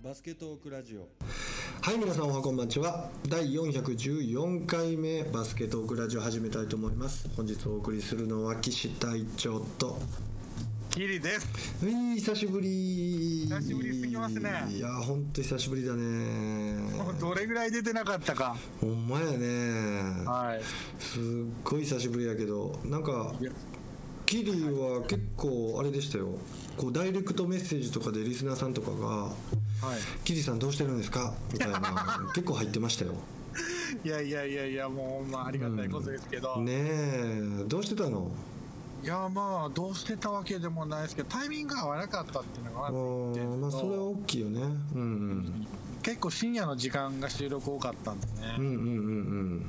バスケトークラジオ。はい皆さんおはこんばんちは。第414回目バスケトークラジオ始めたいと思います。本日お送りするのは岸隊長と。キリです。うい久しぶり。久しぶりすぎますね。いやほんと久しぶりだね。もうどれぐらい出てなかったか。ほんまやね。はい。すっごい久しぶりやけどなんかキリは結構あれでしたよ。こうダイレクトメッセージとかでリスナーさんとかがは「キリさんどうしてるんですか?」みたいな。結構入ってましたよ。い。いやいやいやいや、もうまありがたいことですけど。ねえ。どうしてたの？いやまあどうしてたわけでもないですけど、タイミングが合わなかったっていうのがあまず一点ーまあそれは大きいよね。うんうん。結構深夜の時間が収録多かったんでね。うんうんうんうん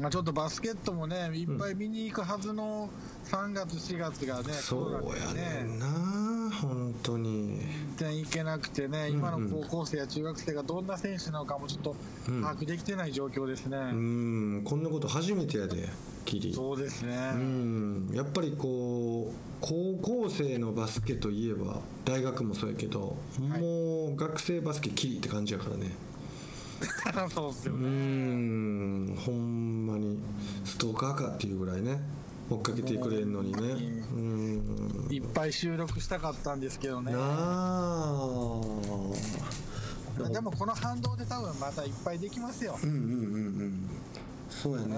まあちょっとバスケットもね、いっぱい見に行くはずの3月4月がね、そうやねんな本当に。全然行けなくてね、今の高校生や中学生がどんな選手なのかもちょっとうん。把握できてない状況ですね。うんこんなこと初めてやでキリ。そうですね。うん。やっぱりこう高校生のバスケといえば大学もそうやけど、はい。もう学生バスケキリって感じやからねそうっすようね。んほんまにストーカーかっていうぐらいね追っかけてくれんのにねうんいっぱい収録したかったんですけどねな。あでもこの反動で多分またいっぱいできますよ。うんうんうんうんそうやね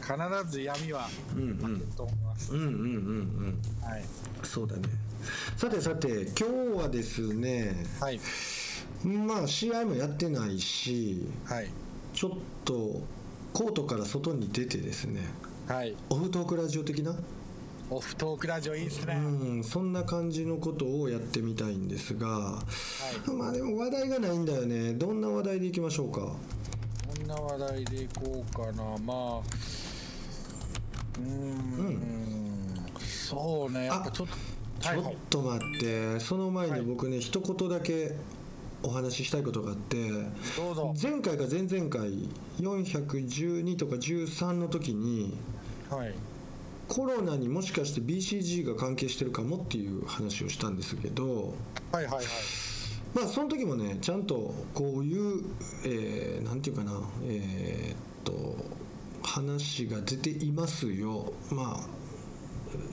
必ず闇はうんうん負けると思います。うんうんうんうんはい。そうだねさてさて今日はですねはい。まあ試合もやってないしはい。ちょっとコートから外に出てですねはい。オフトークラジオ的な、オフトークラジオいいっすね。うん、そんな感じのことをやってみたいんですがまあでも話題がないんだよねどんな話題でいきましょうか？こんな話題でいこうかな。まあ。うーん。そうね。やっぱちょっと。ちょっと待ってその前に僕ね、一言だけお話ししたいことがあって。前回か前々回412とか13の時にはい。コロナにもしかして BCG が関係してるかもっていう話をしたんですけどはいはいはい。まあその時もねちゃんとこういう、えーなんていうかなえーっと話が出ていますよまあ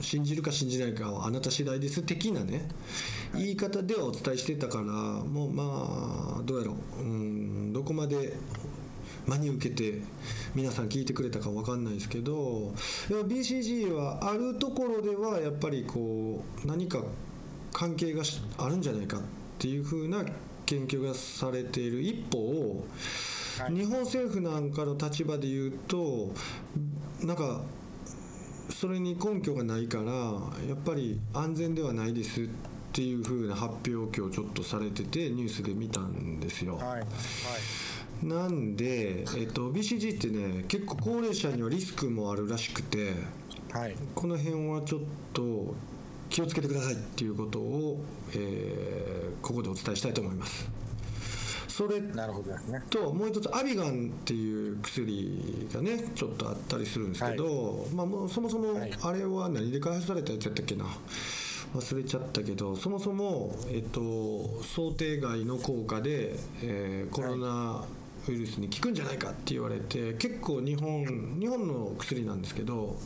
信じるか信じないかはあなた次第です的なね言い方ではお伝えしてたからもうまあどうやろう。うんどこまで真に受けて皆さん聞いてくれたか分かんないですけど BCG はあるところではやっぱりこう何か関係がしあるんじゃないかっていうふうな研究がされている一方、はい。日本政府なんかの立場で言うとなんかそれに根拠がないからやっぱり安全ではないですっていうふうな発表を今日ちょっとされててニュースで見たんですよ。はい。はい。なんで、えっと、BCG ってね結構高齢者にはリスクもあるらしくてはい。この辺はちょっと気をつけてくださいっていうことを、えーここでお伝えしたいと思いますそれなるほど。ですね。ともう一つアビガンっていう薬がねちょっとあったりするんですけど、まあ、もうそもそもはい。あれは何？で開発されたやつやったっけな？忘れちゃったけどそもそも、えっと、想定外の効果で、えーコロナウイルスに効くんじゃないかって言われて結構日本日本の薬なんですけど、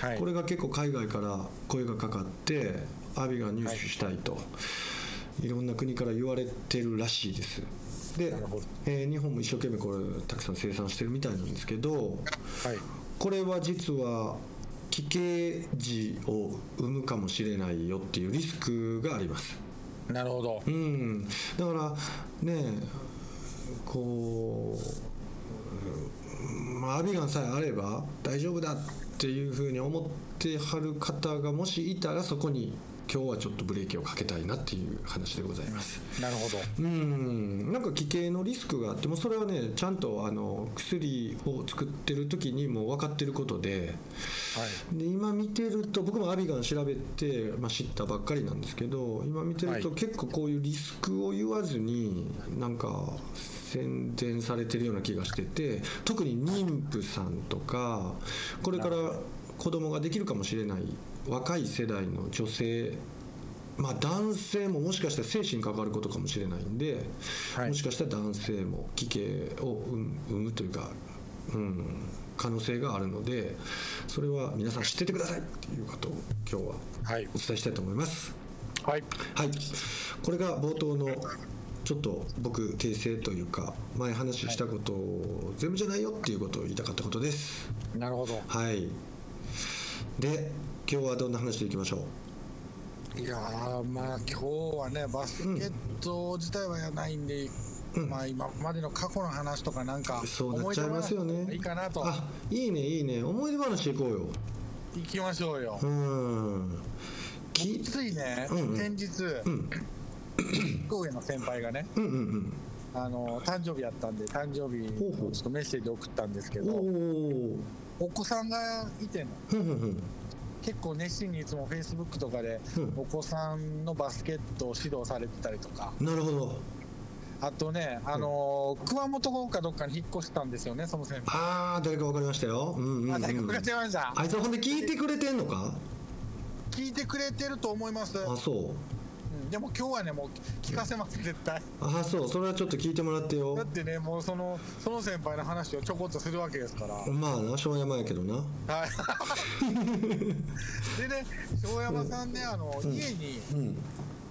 はい。これが結構海外から声がかかってアビガン入手したいと、い、ろんな国から言われてるらしいです。でえー日本も一生懸命これたくさん生産してるみたいなんですけどはい。これは実は奇形児を生むかもしれないよっていうリスクがあります。なるほど。うん、だからねこう、まあ、アビガンさえあれば大丈夫だっていうふうに思ってはる方がもしいたらそこに今日はちょっとブレーキをかけたいなっていう話でございます。なるほど。うんなんか奇形のリスクがあってもそれはねちゃんとあの薬を作ってる時にもう分かってることではい。で今見てると僕もアビガン調べて、まあ、知ったばっかりなんですけど今見てるとはい結構こういうリスクを言わずになんか宣伝されてるような気がしてて特に妊婦さんとかこれから子供ができるかもしれない若い世代の女性まあ男性ももしかしたら精神に関わることかもしれないんで、はいもしかしたら男性も奇形を生むというか、うん、可能性があるのでそれは皆さん知っててくださいっていうことを今日ははいお伝えしたいと思います。はいはい、これが冒頭のちょっと僕訂正というか前話したことを全部じゃないよっていうことを言いたかったことです。なるほどはい。で今日はどんな話でいきましょう？いやーまあ今日はねバスケット自体はやないんで、まあ今までの過去の話とかなんかそうなっちゃいますよね。思いいいかなとあ、いいねいいね。思い出話いこうよ。行きましょうよ、うん。きついね、うんうん先日、ん神戸の先輩がねうんうんあの誕生日やったんで誕生日ちょっとメッセージ送ったんですけどお。お子さんがいての。結構熱心にいつもフェイスブックとかでうんお子さんのバスケットを指導されてたりとかなるほど。あとね、あのー熊本かどっかに引っ越したんですよねその先輩ああ誰かわかりましたよ。うんうん、うん。あ誰か分かっちゃいました？あいつはほんで聞いてくれてんのか？聞いてくれてると思います、あそう。うんでも今日はねもう聞かせます絶対。あそう。それはちょっと聞いてもらってよ。だってねもうそのその先輩の話をちょこっとするわけですから。まあな庄山やけどな。はい。でね庄山さんねあの、家にうん。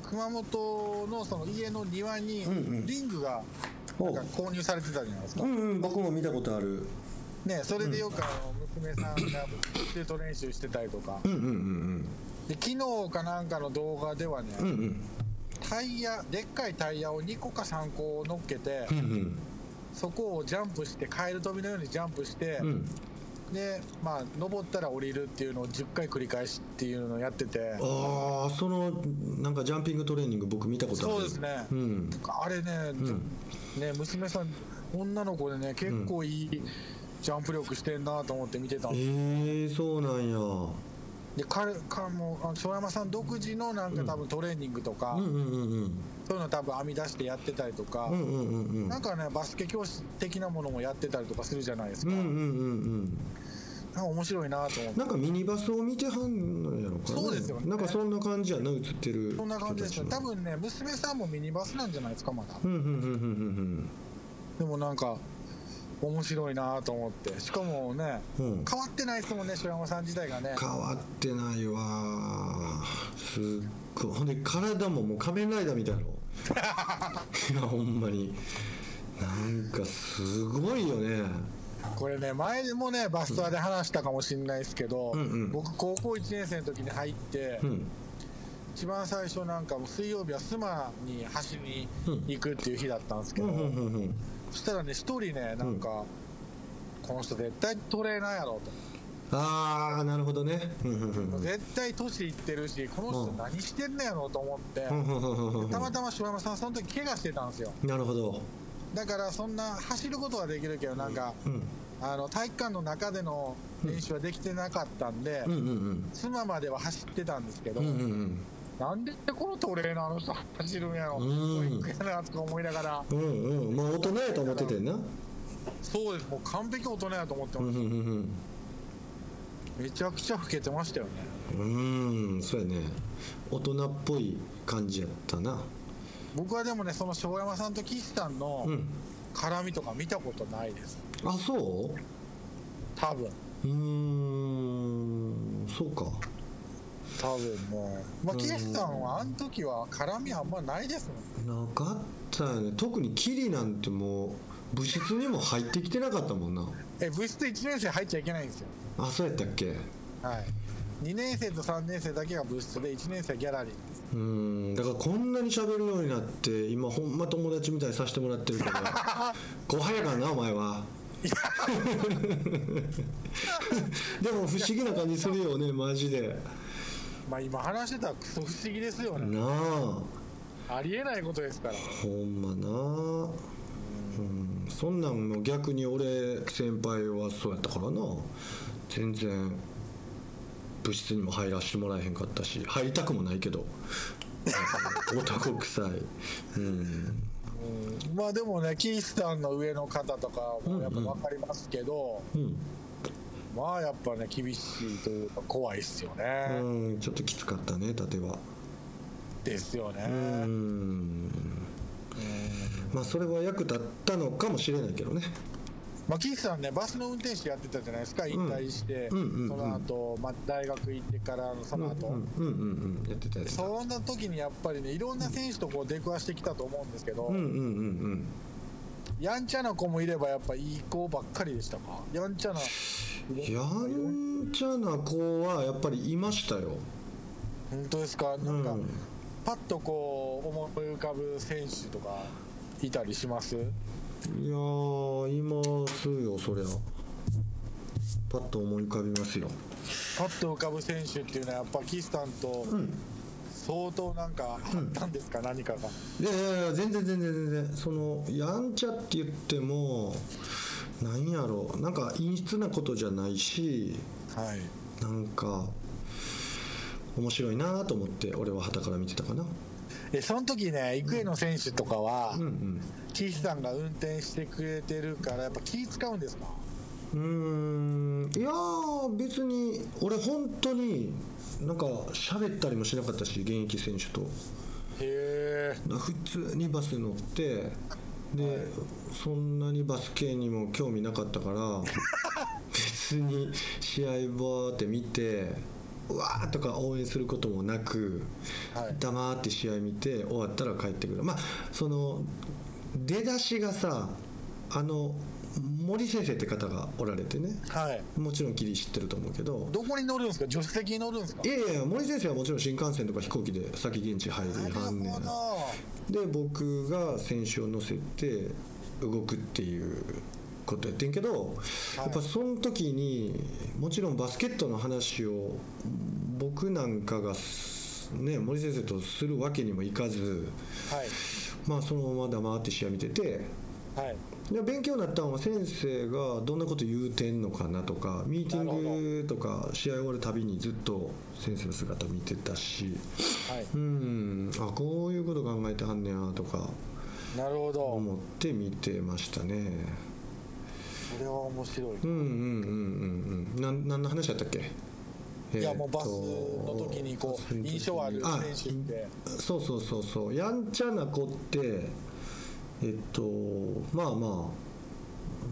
熊本のその家の庭にうんうん。リングがなんか購入されてたじゃないですか、うんうん僕も見たことある。ねそれでよくあの娘さんがシュート練習してたりとか。うんうんうんで昨日かなんかの動画ではね、うんうん。タイヤでっかいタイヤを2個か3個乗っけて、うんうん。そこをジャンプしてカエル飛びのようにジャンプして、うん。でまあ登ったら降りるっていうのを10回繰り返しっていうのをやってて。ああそのなんかジャンピングトレーニング僕見たことある。そうですね、うん。あれね,、ね娘さん女の子でね結構いいジャンプ力してんなと思って見てたんえですー、そうなんやで彼彼も庄山さん独自のなんか多分トレーニングとか、うんうんうんうん。そういうの多分編み出してやってたりとか、うんうんうんうん。なんかねバスケ教室的なものもやってたりとかするじゃないですか、うんうんうんうん。なんか面白いなと思って。なんかミニバスを見てはんのやろかなそうですよね。なんかそんな感じやな映ってるそんな感じですよ。多分ね娘さんもミニバスなんじゃないですかまだ。うんうんうんうんうん。でもなんか面白いなと思って。しかもねうん。うん変わってないですもんね庄山さん自体がね。変わってないわ。すっごい。ほんで体ももう仮面ライダーみたいやろ いやほんまに。なんかすごいよね。これね前でもねバストアで話したかもしれないですけど、うんうん。僕高校1年生の時に入って、うん。一番最初なんかもう水曜日は須磨に走りに行くっていう日だったんですけど、うんうんうんうんそしたらね一人ねなんか、この人絶対トレーナーやろああなるほどね。うんうんうん。と、絶対年いってるしこの人何してんねやろと思って、うんうんうんうんうん。たまたま柴山さんその時怪我してたんですよ。なるほど。だからそんな走ることはできるけどなんか、うんあの体育館の中での練習はできてなかったんで、うんうん妻までは走ってたんですけど、うんうんうんなんでこのトレーナーの人走るんやろ、うん。やなとか思いながら。うんうん。まあ大人やと思っててんな。そうです。もう完璧大人やと思ってうんました、うんうん。めちゃくちゃ老けてましたよね。うんうん。そうやね。大人っぽい感じやったな。僕はでもねその庄山さんと岸さんのうん。絡みとか見たことないです。あそう？多分。うーん。そうか多分ねまあ岸さんはあの時は絡みあんまないですもん。なかったよね。特にキリなんてもう部室にも入ってきてなかったもんな。え部室1年生入っちゃいけないんですよ。あそうやったっけ？はい。2年生と3年生だけが部室で1年生はギャラリー。うーん。だからこんなに喋るようになって今ほんま友達みたいにさせてもらってるけど。後輩やからなお前は。でも不思議な感じするよねマジでまあ今話してたらクソ不思議ですよね。なあ。ありえないことですから。ほんまなうん。そんなんも逆に俺先輩はそうやったからな。全然部室にも入らせてもらえへんかったし。入りたくもないけど。男臭い。うん。うん。まあでもねキースタンの上の方とかもやっぱ分かりますけど、うん、まあやっぱね厳しいというか怖いっすよね、うん、ちょっときつかったね縦は。でですよね。うーん。まあそれは役立ったのかもしれないけどね。まあ、岸さんねバスの運転手やってたじゃないですか引退して、うんうんうん。うんその後、まあ大学行ってからのその後、うんうんうんうん。やってたやつだ。そんな時にやっぱりねいろんな選手とこう出くわしてきたと思うんですけど、うんうんうんやんちゃな子もいればやっぱいい子ばっかりでしたか？やんちゃな。うんやんちゃな子はやっぱりいましたよ。本当ですか？なんか、うん。パッとこう思い浮かぶ選手とかいたりします？いやーいますよそりゃ。パッと思い浮かびますよ。パッと浮かぶ選手っていうのはやっぱ岸さんとうん相当なんかあったんですか、何かが。いやいやいや全然全然全然。そのやんちゃって言ってもなんやろう。なんか陰湿なことじゃないしはい。なんか面白いなと思って俺は旗から見てたかな。えその時ね育英の選手とかは、うんうん。岸さんが運転してくれてるからやっぱ気使うんですか？うーん。いやー別に俺本当になんか喋ったりもしなかったし現役選手と。へえ普通にバス乗ってで、そんなにバス系にも興味なかったから 別に試合バーって見てうわーとか応援することもなくはい。黙って試合見て終わったら帰ってくる。まあその出だしがさあの森先生って方がおられてね。はい。もちろんキリ知ってると思うけど。どこに乗るんですか？助手席に乗るんですか？いやいや森先生はもちろん新幹線とか飛行機で先現地入るはんねで僕が選手を乗せて動くっていうことやってんけど、やっぱその時にもちろんバスケットの話を僕なんかがすね森先生とするわけにもいかずはい。まあそのまま黙って試合見ててはいで勉強になったのは先生がどんなこと言うてんのかなとかミーティングとか試合終わるたびにずっと先生の姿見てたし。はい。うん。あこういうこと考えてはんねやとか。なるほど。思って見てましたね。それは面白い。うんうんうんうんうん。なん何の話だったっけ？いやもうバスの時にこう印象あるあ選手って。そうそうそうそう。やんちゃな子ってえっとまあまあ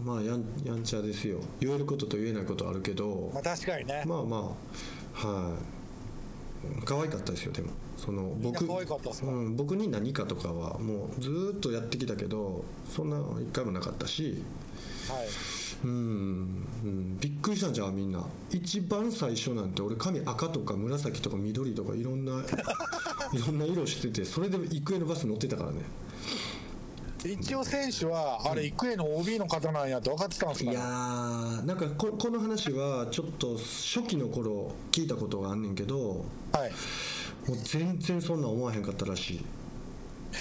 まあやんやんちゃですよ。言えることと言えないことあるけどまあ確かにね。まあまあはい。可愛かったですよでも。その僕うん、僕に何かとかはもうずーっとやってきたけどそんな一回もなかったし。はい。うん、うん、びっくりしたんじゃんみんな。一番最初なんて俺髪赤とか紫とか緑とかいろんな いろんな色しててそれで育英のバス乗ってたからね一応選手はあれ育英の OB の方なんやって分かってたんですかいやーなんかここの話はちょっと初期の頃聞いたことがあんねんけどはい。もう全然そんなん思わへんかったらしい。へ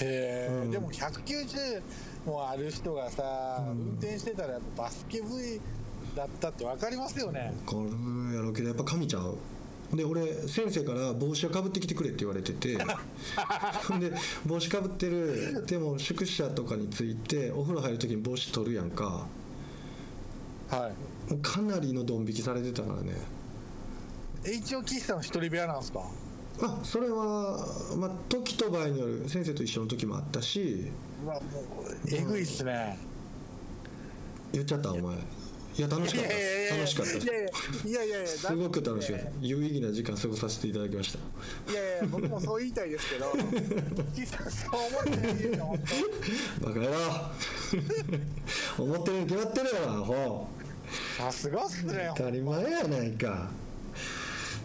え、うん。でも190もある人がさ、運転してたらやっぱバスケ部員だったって分かりますよね。これやろうけどやっぱ神ちゃうで俺先生から帽子をかぶってきてくれって言われてて。で帽子かぶってるでも宿舎とかについてお風呂入る時に帽子取るやんか。はい。もうかなりのドン引きされてたからね。え一応岸さん一人部屋なんですか？あそれはまあ時と場合による先生と一緒の時もあったし。うわもうえぐいっすね。言っちゃったお前いや楽しかったです。楽しかったです。いやいやいやすごく楽しかった有意義な時間過ごさせていただきましたいやいや僕もそう言いたいですけどそう思ってないですよ本バカ野郎思ってるに決まってるよアホ当さすがっすね当たり前やないか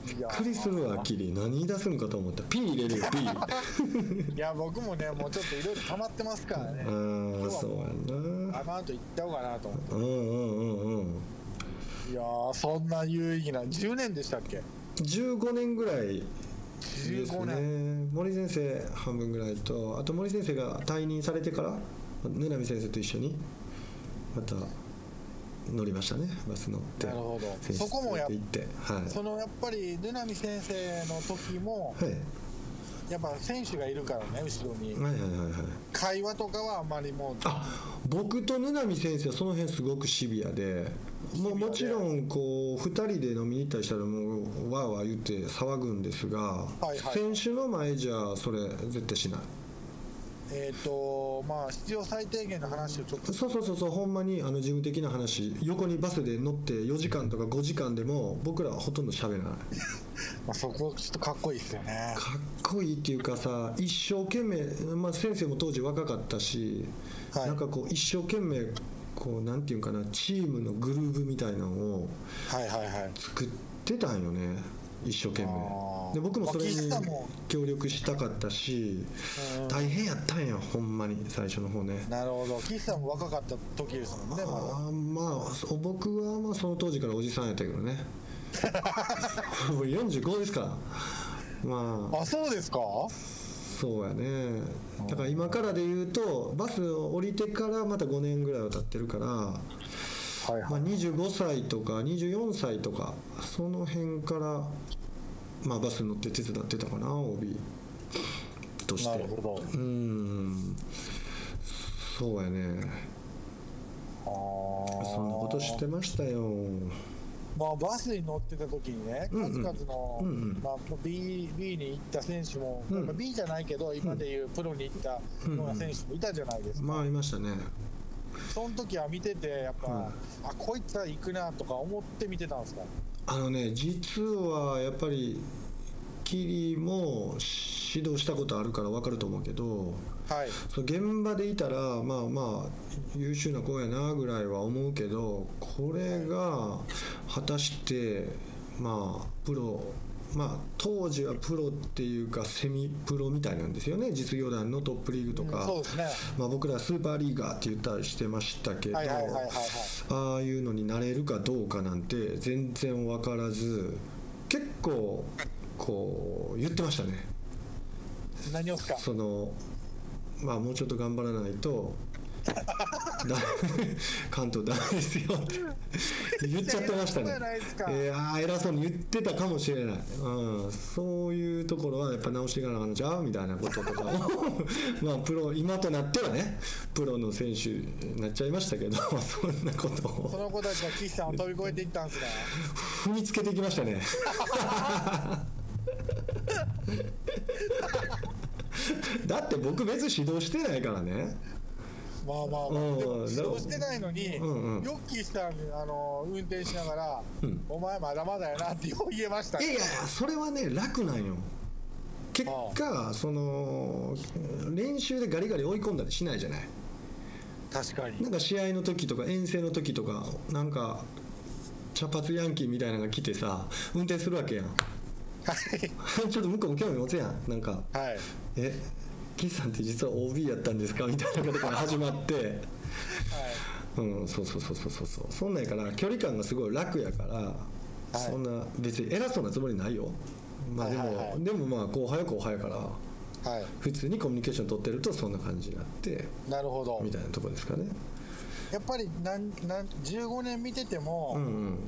びっくりするわキリ何出すんかと思った P 入れるよ P いや僕もねもうちょっといろいろ溜まってますからねああそうやなあの後行った方かなと思って。うんうんうんうん。いやーそんな有意義な10年でしたっけ？15年ぐらいです15ね森先生半分ぐらいとあと森先生が退任されてから根波先生と一緒にまた乗りましたね。バス乗ってなるほど。そこもやって行ってはい。そのやっぱりルナミ先生の時もはいやっぱ選手がいるからね後ろに。はいはいはいはい。会話とかはあんまりもう。あ僕と布波先生はその辺すごくシビアでももちろんこう2人で飲みに行ったりしたらもうわーわー言って騒ぐんですが、はい。選手の前じゃそれ絶対しないえっ、とまあ必要最低限の話をちょっと。そうそうそうそうほんまにあの事務的な話。横にバスで乗って4時間とか5時間でも僕らはほとんど喋らない。まあ、そこちょっとかっこいいですよね。かっこいいっていうかさ一生懸命、まあ、先生も当時若かったし、はい。なんかこう一生懸命こうなんていうんかなチームのグルーヴみたいなのをはいはいはい。作ってたんよね一生懸あ命ー。で僕もそれに協力したかったしうん大変やったんよほんまに最初の方ね。なるほど。岸さんも若かった時ですもんねあーまあ僕はまあその当時からおじさんやったけどね。もう45ですから。まあ。あそうですか？そうやね。だから今からで言うとバスを降りてからまた5年ぐらいは経ってるから、はいまあ、25歳とか24歳とかその辺から、まあ、バス乗って手伝ってたかな OB として。なるほど。うーん。そうやね。あー。そんなことしてましたよ。まあ、バスに乗ってた時にね、うんうん。数々の、うんうん。まあ、B, B に行った選手も、うん。まあ B じゃないけど、今でいうプロに行ったような選手もいたじゃないですか、まあいましたねその時は見てて、やっぱ、うん。あこいつは行くなとか思って見てたんですか、あのね実はやっぱりキリも指導したことあるから分かると思うけどはい、そう現場でいたらまあまあ優秀な子やなぐらいは思うけどこれが果たしてまあプロまあ当時はプロっていうかセミプロみたいなんですよね。実業団のトップリーグとうんか、そうですね、まあ、僕らスーパーリーガーって言ったりしてましたけど、ああいうのになれるかどうかなんて全然分からず結構こう言ってましたね。何をですか、そのまあもうちょっと頑張らないとだ 関東ダメですよって。言っちゃってましたね。偉そうに言ってたかもしれない、うん、そういうところはやっぱ直していかなあかんのちゃうみたいなこととかを まあプロ今となってはねプロの選手になっちゃいましたけど そんなことそをの子たちが岸さんを飛び越えていったんですね、踏みつけてきましたね。だって僕別に指導してないからねまあまあまあ、うん。でも指導してないのに、うんうん。ヨッキーさんにあの運転しながら、うん。お前まだまだやなってよう言えましたねいやいやそれはね楽なんよ。結果その練習でガリガリ追い込んだりしないじゃない。確かに。なんか試合の時とか遠征の時とかなんか茶髪ヤンキーみたいなのが来てさ運転するわけやん。はい。ちょっと向こうも興味持つやん。なんかはい「え岸さんって実は OB やったんですか?」みたいなことから始まって。うんそうそうそうそうそうそう。そんなんやから距離感がすごい楽やから、い。そんな別に偉そうなつもりないよ。まあでも、はいはいはい。でもまあ後輩は後輩やからはい。普通にコミュニケーション取ってるとそんな感じになってなるほど。みたいなとこですかね。やっぱりなんなん15年見てても、うんうん。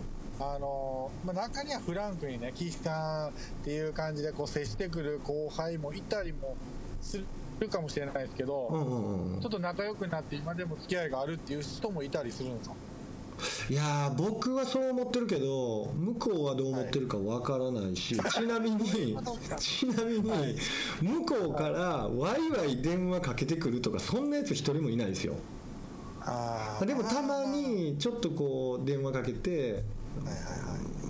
あのまあ、中にはフランクにね岸さんっていう感じでこう接してくる後輩もいたりもするかもしれないですけど、うんうんうんちょっと仲良くなって今でも付き合いがあるっていう人もいたりするんですか？いやー僕はそう思ってるけど向こうはどう思ってるかわからないし、ちなみにちなみに向こうからワイワイ電話かけてくるとかそんなやつ一人もいないですよ。でもたまにちょっとこう電話かけて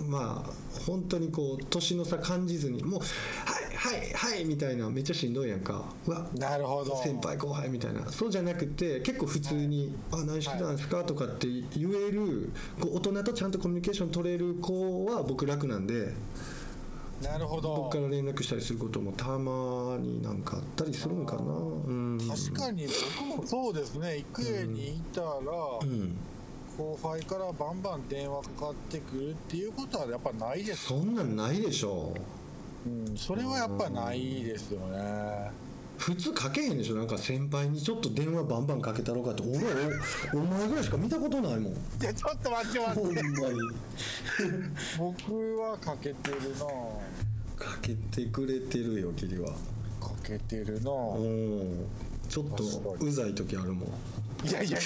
まあ本当にこう年の差感じずにもう「はいはいはい」みたいなめっちゃしんどいやんか。うわなるほど。先輩後輩みたいなそうじゃなくて結構普通に「あ何してたんですか?」とかって言えるこう大人とちゃんとコミュニケーション取れる子は僕楽なんでなるほど。僕から連絡したりすることもたまになんかあったりするんかな。うん。確かに僕もそうですね。育英にいたら、うん後輩からバンバン電話かかってくるっていうことはやっぱないです、そんなんないでしょ。うん、それはやっぱないですよね。普通かけへんでしょ。なんか先輩にちょっと電話バンバンかけたろうかって俺おお前ぐらいしか見たことないもん。いやちょっと待って待ってほんまに。僕はかけてるな。かけてくれてるよキリは。かけてるのおーちょっとうざい時あるもんいやいやい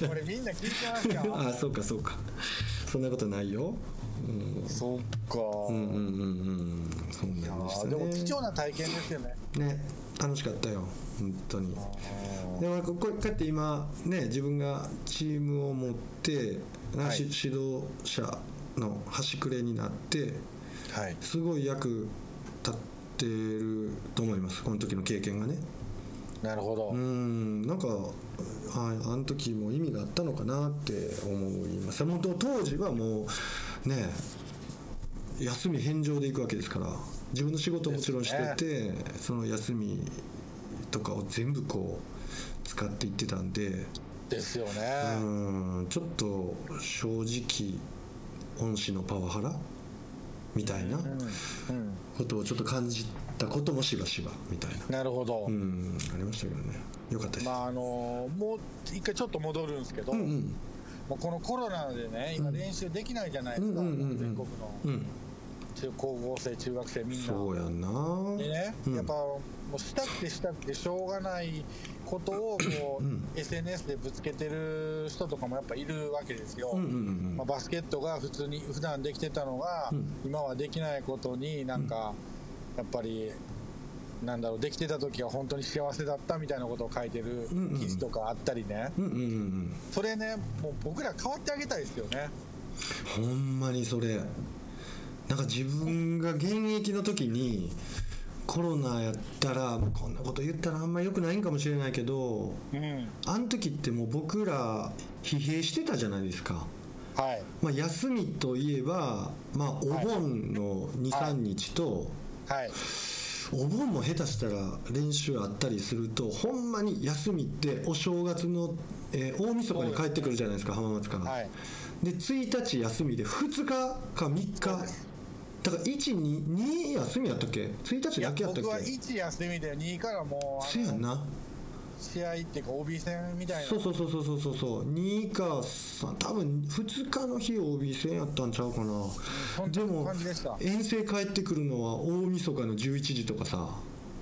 や。これみんな聞いてますよあそうかそうか。そんなことないよ。うん。そっか、うんうんうんうん。そうなんでしたーでも貴ね重な体験ですよね。ね楽しかったよ。本当に。でもここうやって今ね自分がチームを持って、はい。し指導者の端くれになってはい。すごい役立ってると思います。この時の経験がねなるほど、うんなんかああの時も意味があったのかなって思います。本当当時はもうね休み返上で行くわけですから自分の仕事もちろんしてて、その休みとかを全部こう使っていってたんでですよね、うんちょっと正直恩師のパワハラみたいなうん。ことをちょっと感じたこともしばしばみたいな。なるほど、うんありましたけどね。よかったです、まああのもう一回ちょっと戻るんですけど、うんうん。もうこのコロナでね今練習できないじゃないですか、うんうんうんうん。全国の。うん。中高校生中学生みんな。そうやんな。でね、うんやっぱもうしたくてしたくてしょうがないことをこう、うん。SNS でぶつけてる人とかもやっぱいるわけですよ、うんうんうんまあ、バスケットが普通に普段できてたのが、うん。今はできないことになんか、やっぱりなんだろうできてた時は本当に幸せだったみたいなことを書いてる記事とかあったりね、うんうんうんうん。それねもう僕ら変わってあげたいですよね。ほんまにそれ。なんか自分が現役の時にコロナやったらこんなこと言ったらあんま良くないんかもしれないけどうん。あの時ってもう僕ら疲弊してたじゃないですか、はい。まあ、休みといえば、まあ、お盆の23日と、はいお盆も下手したら練習あったりするとほんまに休みってお正月の、えー大晦日に帰ってくるじゃないですか浜松から、はい。で1日休みで2日か3日だから122休みやったっけ？1日だけやったっ僕はけ1休みで2からもうせやんな試合っていうか OB 戦みたいな。そうそうそうそうそうそう。そう2か3多分2日の日 OB 戦やったんちゃうかな。そんなでも感じでした遠征帰ってくるのは大晦日の11時とかさ。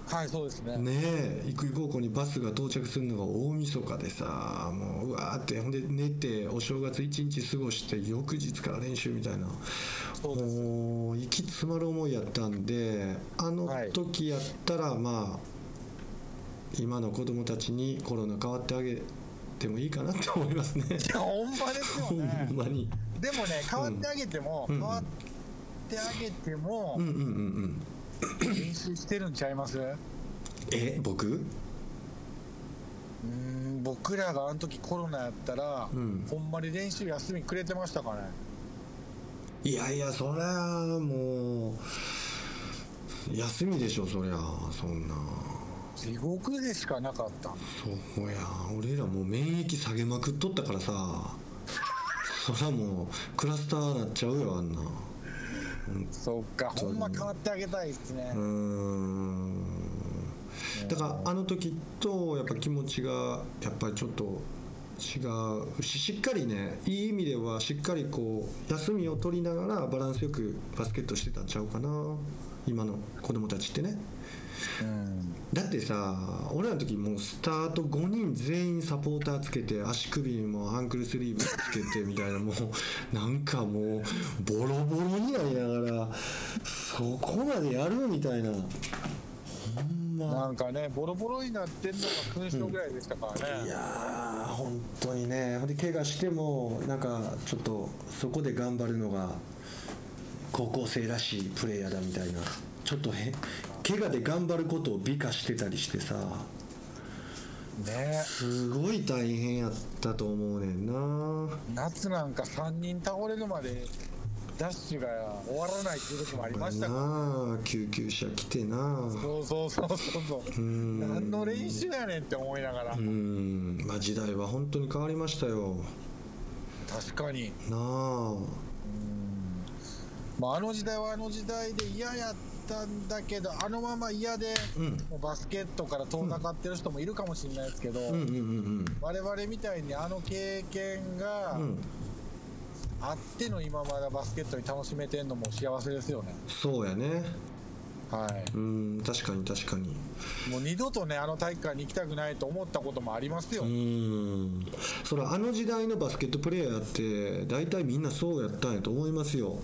はいそうですね。ねえ生井高校にバスが到着するのが大晦日でさもううわーって。ほんで寝てお正月一日過ごして翌日から練習みたいな。そうです。もう息詰まる思いやったんであの時やったらまあ今の子供たちにコロナ変わってあげてもいいかなって思いますね。ほんまですよほねんまに。でもね変わってあげても、うん。変わってあげてもうんうんうんうん。練習してるんちゃいます？うえ僕？ーん僕らがあの時コロナやったら、うん。ほんまに練習休みくれてましたかね。いやいやそりゃもう休みでしょそりゃそんな地獄でしかなかった。そうや。俺らもう免疫下げまくっとったからさ。そりゃもうクラスターなっちゃうよあんな。そっかほんま変わってあげたいですね。うーん。だからあの時とやっぱ気持ちがやっぱりちょっと違うししっかりねいい意味ではしっかりこう休みを取りながらバランスよくバスケットしてたんちゃうかな。今の子供たちってねうん。だってさ俺らの時もうスタート5人全員サポーターつけて足首にもアンクルスリーブつけてみたいなもう なんかもうボロボロになりながらそこまでやるみたいな。ほんま。なんかねボロボロになってんのが勲章ぐらいでしたからね、いやー本当にね。ほんで怪我してもなんかちょっとそこで頑張るのが高校生らしいプレーヤーだみたいな。ちょっとへ怪我で頑張ることを美化してたりしてさね。すごい大変やったと思うねんな。夏なんか3人倒れるまでダッシュが終わらないっていう時もありましたから。救急車来てなそうそうそうそうそう。うん。何の練習やねんって思いながら。うん。まあ時代は本当に変わりましたよ。確かに、なあ。まあ、あの時代はあの時代で嫌やったんだけどあのまま嫌で、うん。もうバスケットから遠ざかってる人もいるかもしれないですけど、うんうんうん我々みたいにあの経験がうん。うんあっての今まだバスケットに楽しめてんのも幸せですよね。そうやね。はい。うん確かに確かに。もう二度とねあの大会に行きたくないと思ったこともありますよ、うん。それあの時代のバスケットプレーヤーって大体みんなそうやったんやと思いますよ、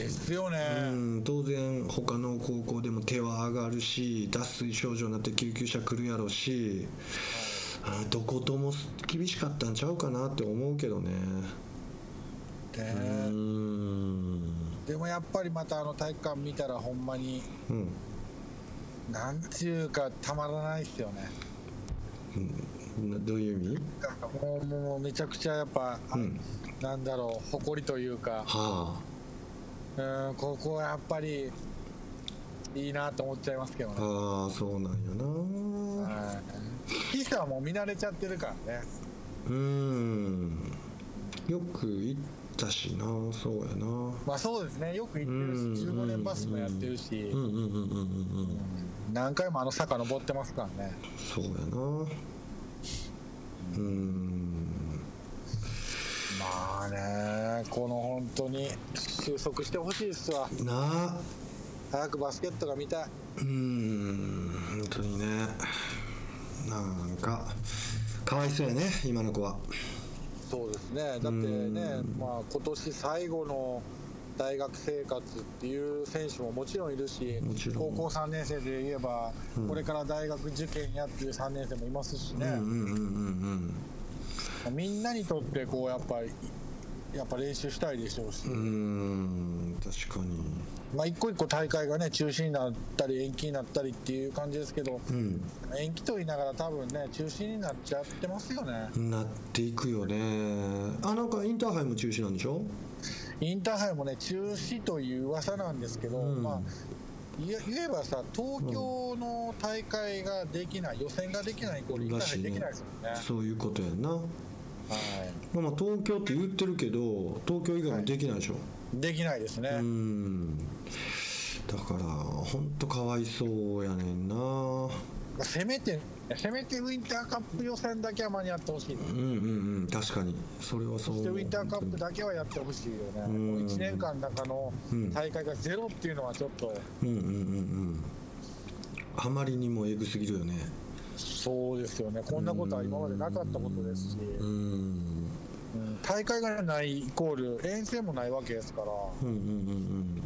ですよね、うん、当然他の高校でも手は上がるし脱水症状になって救急車来るやろし、あどことも厳しかったんちゃうかなって思うけどね。でもやっぱりまたあの体育館見たらほんまにうん。なんていうかたまらないですよね。などういう意味？もうもうめちゃくちゃやっぱ、あうん。なんだろう誇りというか。はうんここはやっぱりいいなと思っちゃいますけどね。あああそうなんやな。はい。岸はもう見慣れちゃってるからね。うん。よく行ったしなそうやな。まあそうですね。よく行ってるしうん。15年バスもやってるし。うんうんうんうんうん。うん。何回もあの坂登ってますからね。そうやな。うんまあねこの本当に収束してほしいですわ。なあ。早くバスケットが見たい。うん本当にね。なんかかわいそうやね今の子は。そうですね。だってね、まあ、今年最後の大学生活っていう選手ももちろんいるしもちろん。高校3年生で言えば、うん。これから大学受験やっていう3年生もいますしね、うんうんうんうんみんなにとってこうやっぱりやっぱ練習したいでしょうし、うんうん確かに。まあ一個一個大会がね中止になったり延期になったりっていう感じですけどうん。延期と言いながら多分ね中止になっちゃってますよね。なっていくよね。あなんかインターハイも中止なんでしょ？インターハイもね中止という噂なんですけど、うん。まあ言え言えばさ東京の大会ができない、予選ができないインターハイできないですもんね。そういうことやんな。はいまあまあ東京って言ってるけど東京以外もできないでしょ、できないですね、うん。だから本当かわいそうやねんな。まあせめてせめてウィンターカップ予選だけは間に合ってほしい、うんうんうん確かに。それはそそうしてウィンターカップだけはやってほしいよね、こうん。の1年間の中のうん。大会がゼロっていうのはちょっと、うんうんうんうん。あまりにもエグすぎるよねそうですよね。こんなことは今までなかったことですし、大会がないイコール遠征もないわけですから、うんうんうん。うん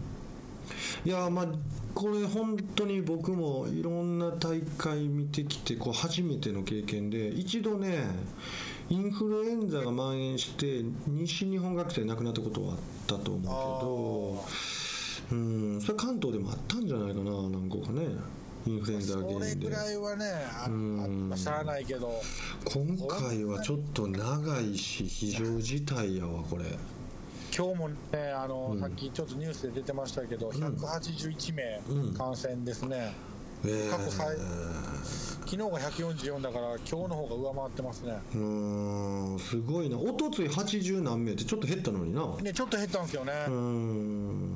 いやまあこれ本当に僕もいろんな大会見てきてこう初めての経験で一度ねインフルエンザが蔓延して西日本学生亡くなったことはあったと思うけどうん。それ関東でもあったんじゃないかな何個かねインフルエンザ原れ因でぐらいはねあん。まあしゃあないけど。今回はちょっと長いし非常事態やわこれ。今日もねあの、うん。さっきちょっとニュースで出てましたけど、181名うん感染ですね、えー。過去最昨日が144だから今日の方が上回ってますね。うーんすごいな。おとつい80何名ってちょっと減ったのにな。うねちょっと減ったんですよね、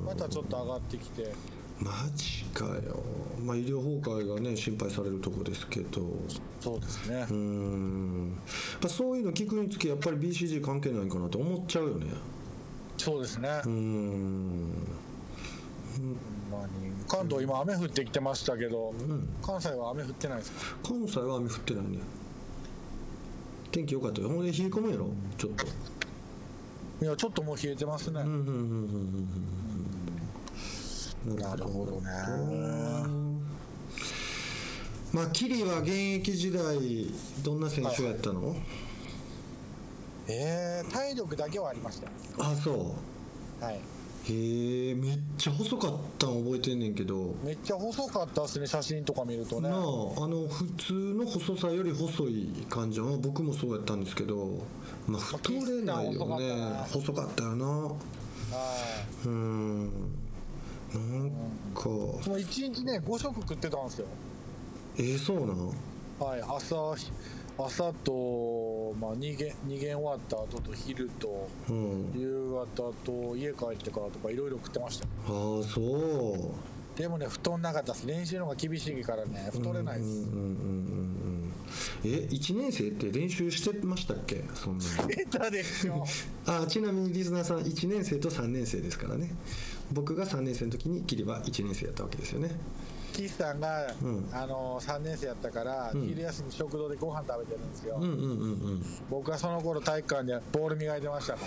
またちょっと上がってきてマジかよ。まあ医療崩壊がね心配されるとこですけど。そうですね。うーんそういうの聞くにつけやっぱり BCG 関係ないんかなと思っちゃうよね。そうですね、うーん。ほんまに。関東今雨降ってきてましたけど、ん。関西は雨降ってないですか？関西は雨降ってないね。天気良かったよ。ほんで冷え込むやろ？ちょっと。いやちょっともう冷えてますね、うんうんうんうんうんうんなるほどね。まあキリは現役時代どんな選手やったの、えー、体力だけはありましたよ。あそはい、うへえめっちゃ細かったん覚えてんねんけど。めっちゃ細かったですね写真とか見るとね。なああの普通の細さより細い感じは僕もそうやったんですけど。まあ太れないよね。細かったよな。はうんなんか。いもう一日ね5食食ってたんですよ。えー、そうなんはい朝朝と、まあ、2限二限終わった後と昼とうん。夕方と家帰ってからとかいろいろ食ってましたよ。ああそう。でもね太んなかったです。練習の方が厳しいからね太れないです、うんうんうんうんえ1年生って練習してましたっけ？そんなに出たでしょ。あちなみにリスナーさん1年生と3年生ですからね僕が3年生の時にキリは1年生やったわけですよね。岸さんが、うん。あの3年生やったから、ん。昼休み食堂でご飯食べてるんですよ、うんうんうんうん。僕はその頃体育館でボール磨いてましたか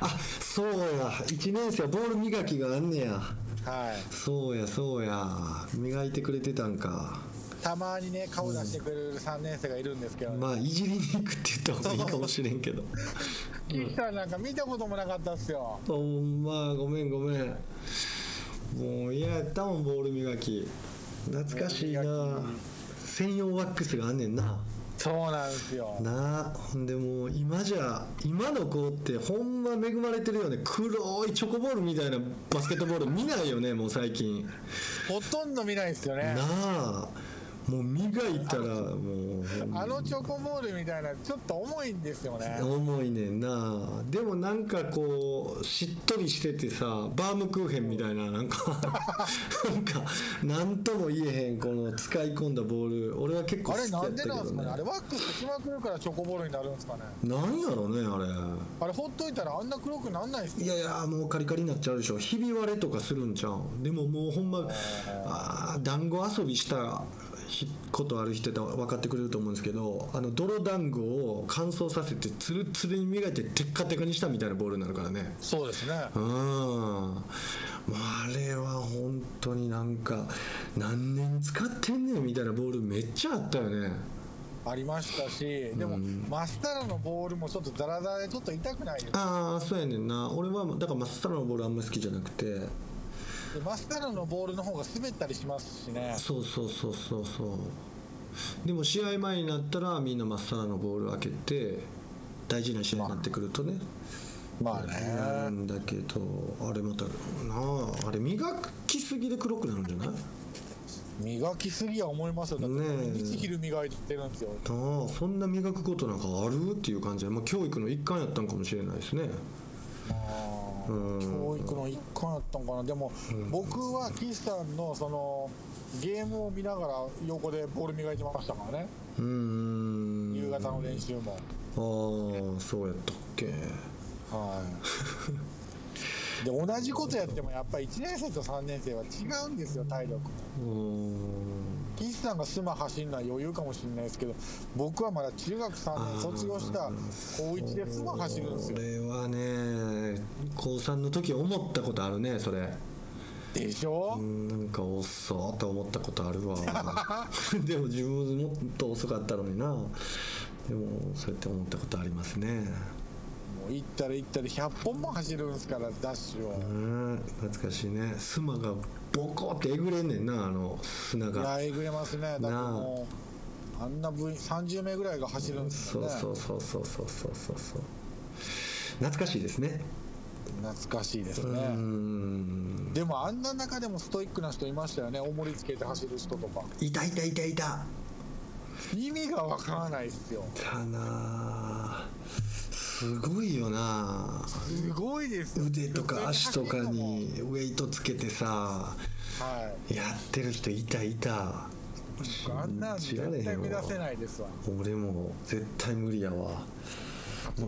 あそうや。1年生はボール磨きがあんねや。らはい。そうやそうや。磨いてくれてたんかたまにね顔出してくれる3年生がいるんですけど、まあいじりに行くって言った方がいいかもしれんけど。岸さんなんか見たこともなかったっすよ。ほんまごめんごめん。もう嫌やったもんボール磨き。懐かしいな。専用ワックスがあんねんな。そうなんですよ。なあほんでもう今じゃ今の子ってほんま恵まれてるよね。黒いチョコボールみたいなバスケットボール見ないよねもう最近。ほとんど見ないですよね。なあもう磨いたらもうあのチョコボールみたいなちょっと重いんですよね。重いねんな。でもなんかこうしっとりしててさバームクーヘンみたいななんか なんか何とも言えへんこの使い込んだボール俺は結構あれ好きやったけなんでなんですどねかね？あれワックスしまくるからチョコボールになるんですかね？なんやろねあれ。あれほっといたらあんな黒くなんないっすよいやいやもうカリカリになっちゃうでしょ。ひび割れとかするんちゃう？でももうほんまあー。団子遊びしたひことある人って分かってくれると思うんですけどあの泥団子を乾燥させてつるつるに磨いてテッカテカにしたみたいなボールになるからね。そうですね。うん。まああれは本当になんか何年使ってんねんみたいなボールめっちゃあったよね。ありましたしでも、マスタラのボールもちょっとザラザラでちょっと痛くないああそうやねんな。俺はだからマスタラのボールあんまり好きじゃなくてでマスタラのボールの方が滑ったりしますしね。そうそうそうそうそう。でも試合前になったらみんなまっさらのボール開けて大事な試合になってくるとね、まあね。なんだけどあれまたなああれ磨きすぎで黒くなるんじゃない？磨きすぎは思いますよ。だって毎日昼磨いてるんですよ。ああそんな磨くことなんかある？っていう感じで、まあ、教育の一環やったんかもしれないですね。あ。ーうん教育の一環やったんかな。でも、僕は岸さんのそのゲームを見ながら横でボール磨いてましたからね。うーん。夕方の練習も。ああそうやったっけ。はい。で同じことやってもやっぱり1年生と3年生は違うんですよ体力。うーん岸さんがスマ走るのは余裕かもしれないですけど僕はまだ中学3年卒業した高1でスマ走るんですよ。それはね高3の時思ったことあるねそれ。でしょ、うんなんか遅っと思ったことあるわ。でも自分もっと遅かったのにな。でもそうやって思ったことありますね。も行ったら行ったら100本も走るんですからダッシュを。うん懐かしいね。スマがボコってえぐれんねんなあの砂が。いやえぐれますね。だからもうあんな分30名ぐらいが走るんですよね。そうそうそうそうそうそうそう懐かしいですね。懐かしいですね。でもあんな中でもストイックな人いましたよね。重りつけて走る人とか。いたいたいたいた。意味がわからないっすよ。だなすごいよな。すごいですよ。腕とか足とかにウェイトつけてさはい。やってる人いたいた。あんなん絶対目指せないですわ。俺も絶対無理やわ。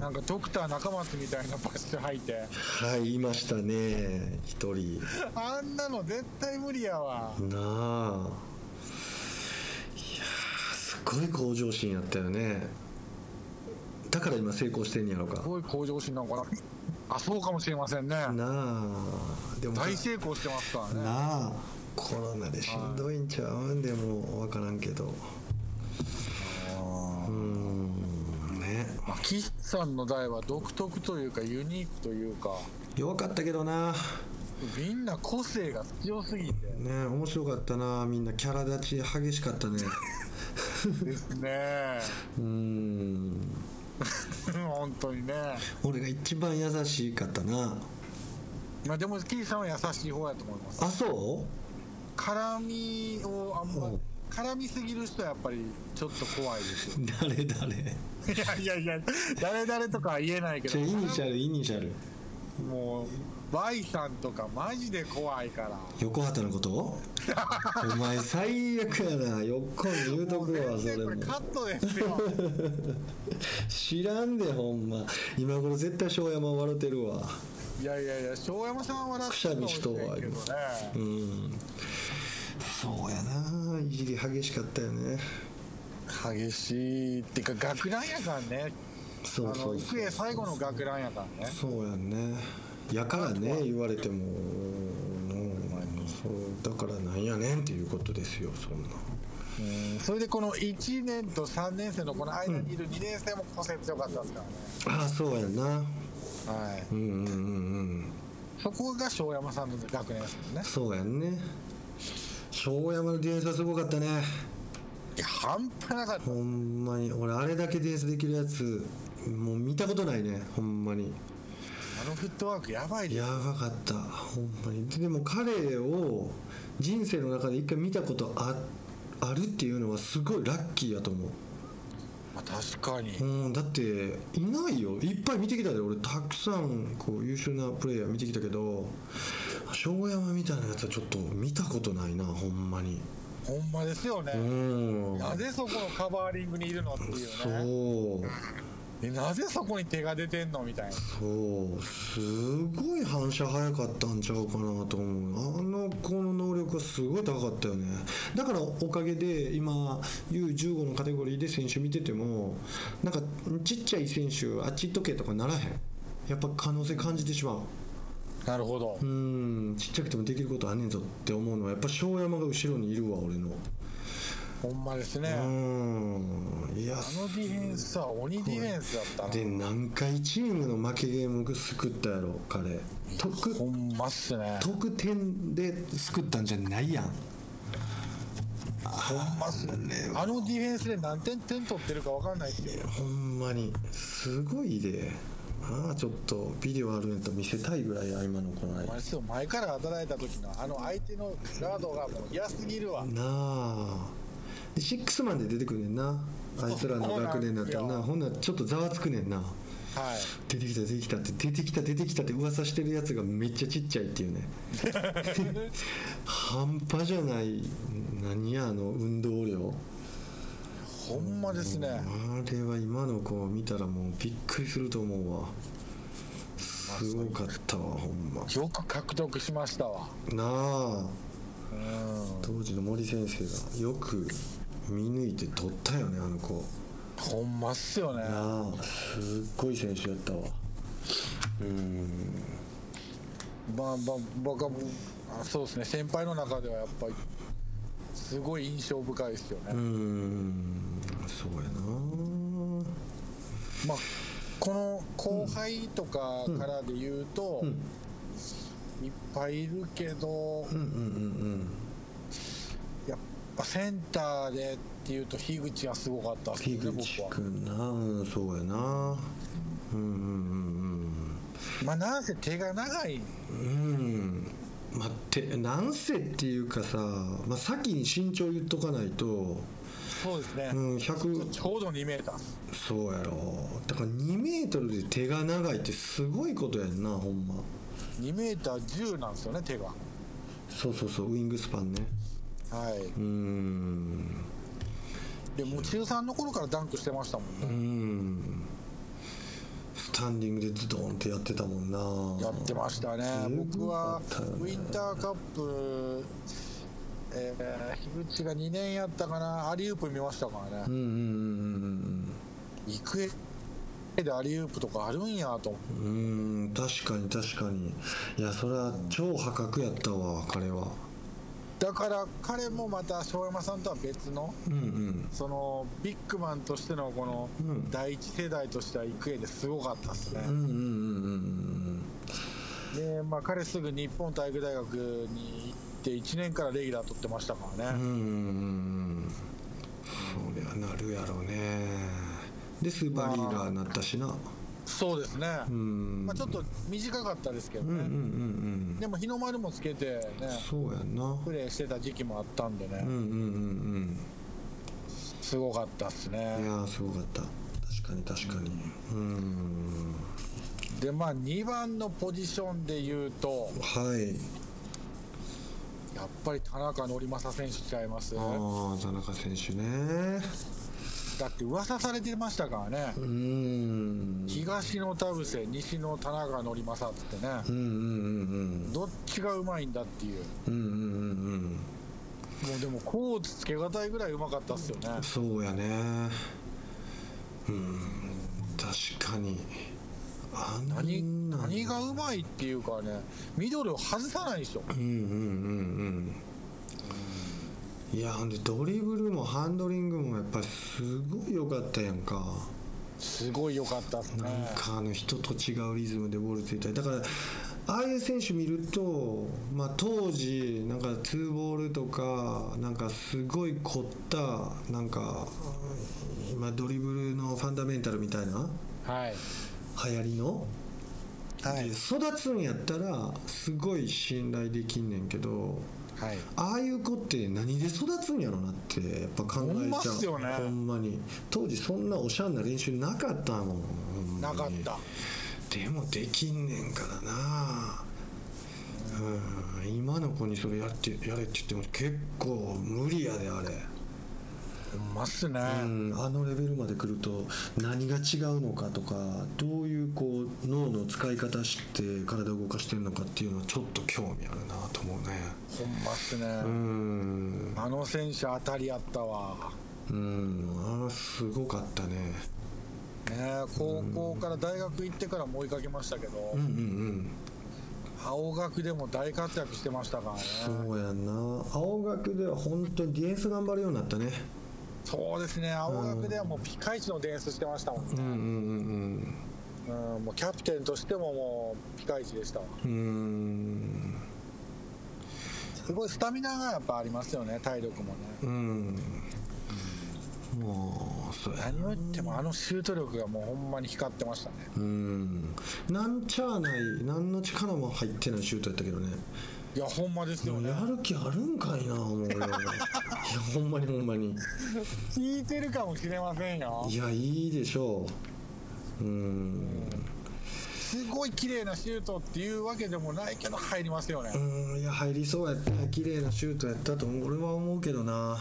なんかドクター中松みたいなバッシュ履いて。はいいましたね一人。あんなの絶対無理やわ。なあ。いやーすごい向上心やったよねだから今成功してんやろか。すごい向上心なのかな。あそうかもしれませんね。なあ。でも大成功してますからね。なあ。コロナでしんどいんちゃうんでも分からんけど。うー。ん。ね。まあ岸さんの代は独特というかユニークというか。弱かったけどな。みんな個性が強すぎて。ね面白かったな。みんなキャラ立ち激しかったね。ですね。うーん本当にね。俺が一番優しかったな。まあでも岸さんは優しい方やと思います。あそ絡みをあんまう。ん絡みすぎる人はやっぱりちょっと怖いですよ。う 誰誰？いやいやいや誰々とかは言えないけど。イニシャルイニシャル。もう Y さんとかマジで怖いから。横畑のこと？お前最悪やな。横に言うとくわそれも。カットですよ。知らんでほんま。今頃絶対庄山笑ってるわ。いやいやいや庄山さんは笑ってるかもしれんけどね。うん。そうやな。いじり激しかったよね。激しいっていうか学ランやからね。そうあのそうそう。育英最後の学ランやからね。そうやからね言われても。うんそうだからなんやねんっていうことですよそんな。うんそれでこの1年と3年生のこの間にいる2年生も個性強かったですからね、ああそうやな。はい、うんうんうんうん。そこが庄山さんの学年ですもんね。そうやんね。庄山のディフェンスはすごかったね。いや半端なかった。ほんまに。俺あれだけディフェンスできるやつもう見たことないねほんまに。あのフットワークやばいやばかった。ほんまに。ででも彼を人生の中で一回見たことああるっていうのはすごいラッキーやと思う。まあ、確かに。うん、だっていないよ。いっぱい見てきたで俺。たくさんこう優秀なプレーヤー見てきたけど庄山みたいなやつはちょっと見たことないなほんまに。ほんまですよね、うん。なぜそこのカバーリングにいるのっていうそねうでなぜそこに手が出てんのみたいな。そうすごい反射早かったんちゃうかなと思う。あの子の能力はすごい高かったよね。だからおかげで今 U15 のカテゴリーで選手見ててもなんかちっちゃい選手あっち行っとけとかならへん。やっぱ可能性感じてしまう。なるほど。うんちっちゃくてもできることあんねんぞって思うのはやっぱ庄山が後ろにいるわ俺のほんまですね、うん。いやあのディフェンスは鬼ディフェンスだったな。で何回チームの負けゲーム救ったやろ彼。得ほんまっすね。得点で救ったんじゃないやん。ほんまっすね。あのディフェンスで何点点取ってるか分かんないですよ。ほんまに。すごいで。ああちょっとビデオあるんやったら見せたいぐらいや今の子ない前から働いた時のあの相手のガードがもう嫌すぎるわ。なあでシックスマンで出てくんねんな。あいつらの学年だったらな。ほんならちょっとざわつくねんな。はい。出てきた出てきたって出てきた出てきたって噂してるやつがめっちゃちっちゃいっていうね。半端じゃない何やあの運動量。ほんまですね。あれは今の子を見たらもうびっくりすると思うわ。すごかったわほんま。よく獲得しましたわ。なあ。うん当時の森先生がよく見抜いて取ったよねあの子。ほんまっすよね。すっごい選手やったわ。うん。まあまあ僕はそうですね。先輩の中ではやっぱりすごい印象深いですよね、うん。そうやな。まあこの後輩とかからで言うと、うんいっぱいいるけどうんうんうんやっぱセンターでっていうと樋口がすごかったですうんね樋口僕は君な。うんそうやな。うんうんまあなんせ手が長い。うん。うん。うん待ってなんせっていうかさ、まあ、先に身長言っとかないと。そうですね、うん100ちょうど2メーターそうやろ。だから2メートルで手が長いってすごいことやんなほんま2メーター10なんですよね手が。そうそうそうウイングスパンね。はい、うーん。でもう中3の頃からダンクしてましたもんね、ん。スタンディングでズドンってやってたもんな。やってましたね。すご僕はウィンターカップえー、樋口が2年やったかな。アリウープ見ましたからね。うんうんうん育英でアリウープとかあるんやと。思うん確かに確かに。いやそれは超破格やったわ彼は。うだから彼もまた庄山さんとは別のうんうん。そのビッグマンとしてのこのうん。第一世代としては育英ですごかったですね。うんうんうんうんでまあ彼すぐ日本体育大学に行って1年からレギュラー取ってましたからね、うんうんうんうん。そりゃなるやろうねでスーパーリーダーになったしな。そうですね、うん。まあ、ちょっと短かったですけどね、うんうんうんうん。でも日の丸もつけてねそうやんな。プレーしてた時期もあったんでね、うんうんうんすごかったっすうんいねやーすごかった。確かに確かに。うん。でまあ2番のポジションで言うとはい。やっぱり田中則政選手ちゃいます？ああ田中選手ねだって噂されてましたからね。うーん。東の田臥西の田中則政っつってね。うんうんうんどっちがうまいんだっていう。うんうんうんうん。もうでもコーツつけがたいぐらいうまかったっすよね。うんそうやね。うん。確かに。あ何何がうまいっていうかねミドルを外さないでしょうんうんうんうんいやでドリブルもハンドリングもやっぱりすごい良かったやんか。すごい良かったっすね。なんかあの人と違うリズムでボールついたり。だからああいう選手見ると、まあ、当時なんかツーボールとかなんかすごい凝ったなんか今ドリブルのファンダメンタルみたいなはい。流行りの、はい。で育つんやったらすごい信頼できんねんけどはい。ああいう子って何で育つんやろなってやっぱ考えちゃう。すよね。ほんまに。当時そんなおしゃれな練習なかったもんなかった。でもできんねんからな。うん。今の子にそれやってやれって言っても結構無理やであれ、ほんまっすね、うん、あのレベルまで来ると何が違うのかとかどういうこう脳の使い方して体を動かしてるのかっていうのはちょっと興味あるなと思うね。ほんまっすね、うん。あの選手当たりやったわ。うん。あれすごかったね。ね高校から大学行ってからも追いかけましたけど、うんうんうん。青学でも大活躍してましたからね。そうやんな。青学では本当にディフェンス頑張るようになったねそうですね。青学ではもうピカイチのディフェンスしてましたもんね、うんうんうんうん、もうキャプテンとしてももうピカイチでしたわ。うんうん。すごいスタミナがやっぱありますよね体力もね。うん。もうそうや何を言ってもあのシュート力がもうほんまに光ってましたね。うん。なんちゃあない何の力も入ってないシュートやったけどねいやほんまですよね。やる気あるんかいな思うよ。いやほんまにほんまに。聞いてるかもしれませんよ。いやいいでしょう。うん。すごい綺麗なシュートっていうわけでもないけど入りますよね。うんいや入りそうやった綺麗なシュートやったと俺は思うけどな。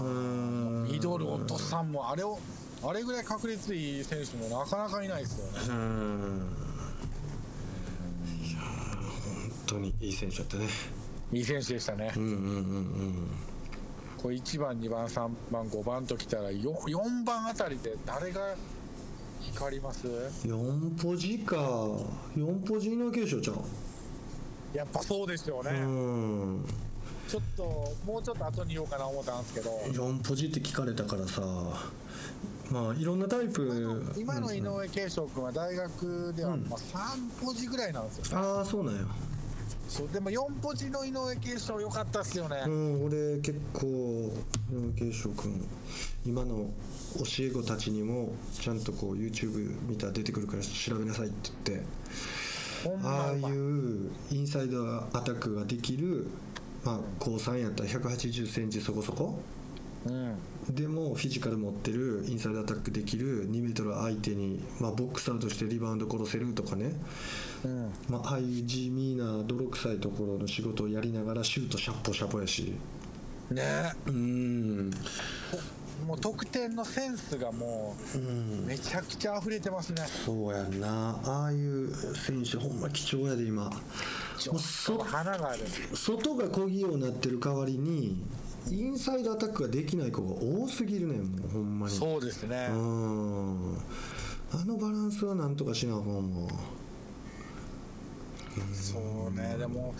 うん。ミドル落とさんもあれをあれぐらい確率いい選手もなかなかいないですよね。うんいや本当にいい選手だったね。いい選手でしたね。うんうんうんこれ1番2番3番5番ときたら 4, 4番あたりで誰が光ります？うん4ポジか。4ポジの継承ちゃうやっぱそうですよね、うん。ちょっともうちょっと後に言おうかな思ったんですけど。4ポジって聞かれたからさ。まあいろんなタイプ。今の井上慶翔君は大学ではまあ3ポジぐらいなんですよ、ああそうなんやそうでも4ポジの井上慶翔良かったっすよね、うん俺結構井上慶翔君今の教え子たちにもちゃんとこう YouTube 見たら出てくるから調べなさいって言ってああいうインサイドアタックができる、まあ、高3やったら1 8 0センチそこそこうんでもフィジカル持ってるインサイドアタックできる2メートル相手に、まあ、ボックスアウトしてリバウンド殺せるとかね、うん。まあああいう地味な泥臭いところの仕事をやりながらシュートシャッポシャポやし。ね。うん。もう得点のセンスがもうん。うめちゃくちゃ溢れてますね。そうやんな。ああいう選手ほんま貴重やで今。もうそ花がある。外がこぎようになってる代わりにインサイドアタックができない子が多すぎるねんもうほんまに。そうですね。うん。あのバランスはなんとかしなあかんもそうね。でも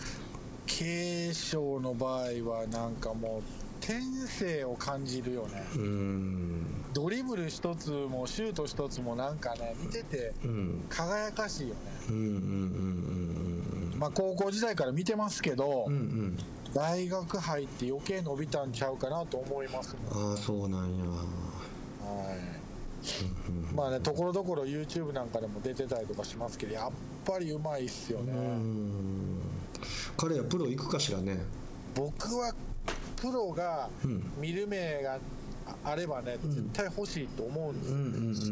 継承の場合はなんかもう天性を感じるよね。うん。ドリブル一つもシュート一つもなんかね見ててうん。輝かしいよね。うんうんうんまあ高校時代から見てますけど、うんうんうん大学入って余計伸びたんちゃうかなと思います、ああそうなんや。はい。まあねところどころ YouTube なんかでも出てたりとかしますけどやっぱりうまいっすよね、うん。彼はプロ行くかしらね。僕はプロがうん。見る目があればね、絶対欲しいと思うんです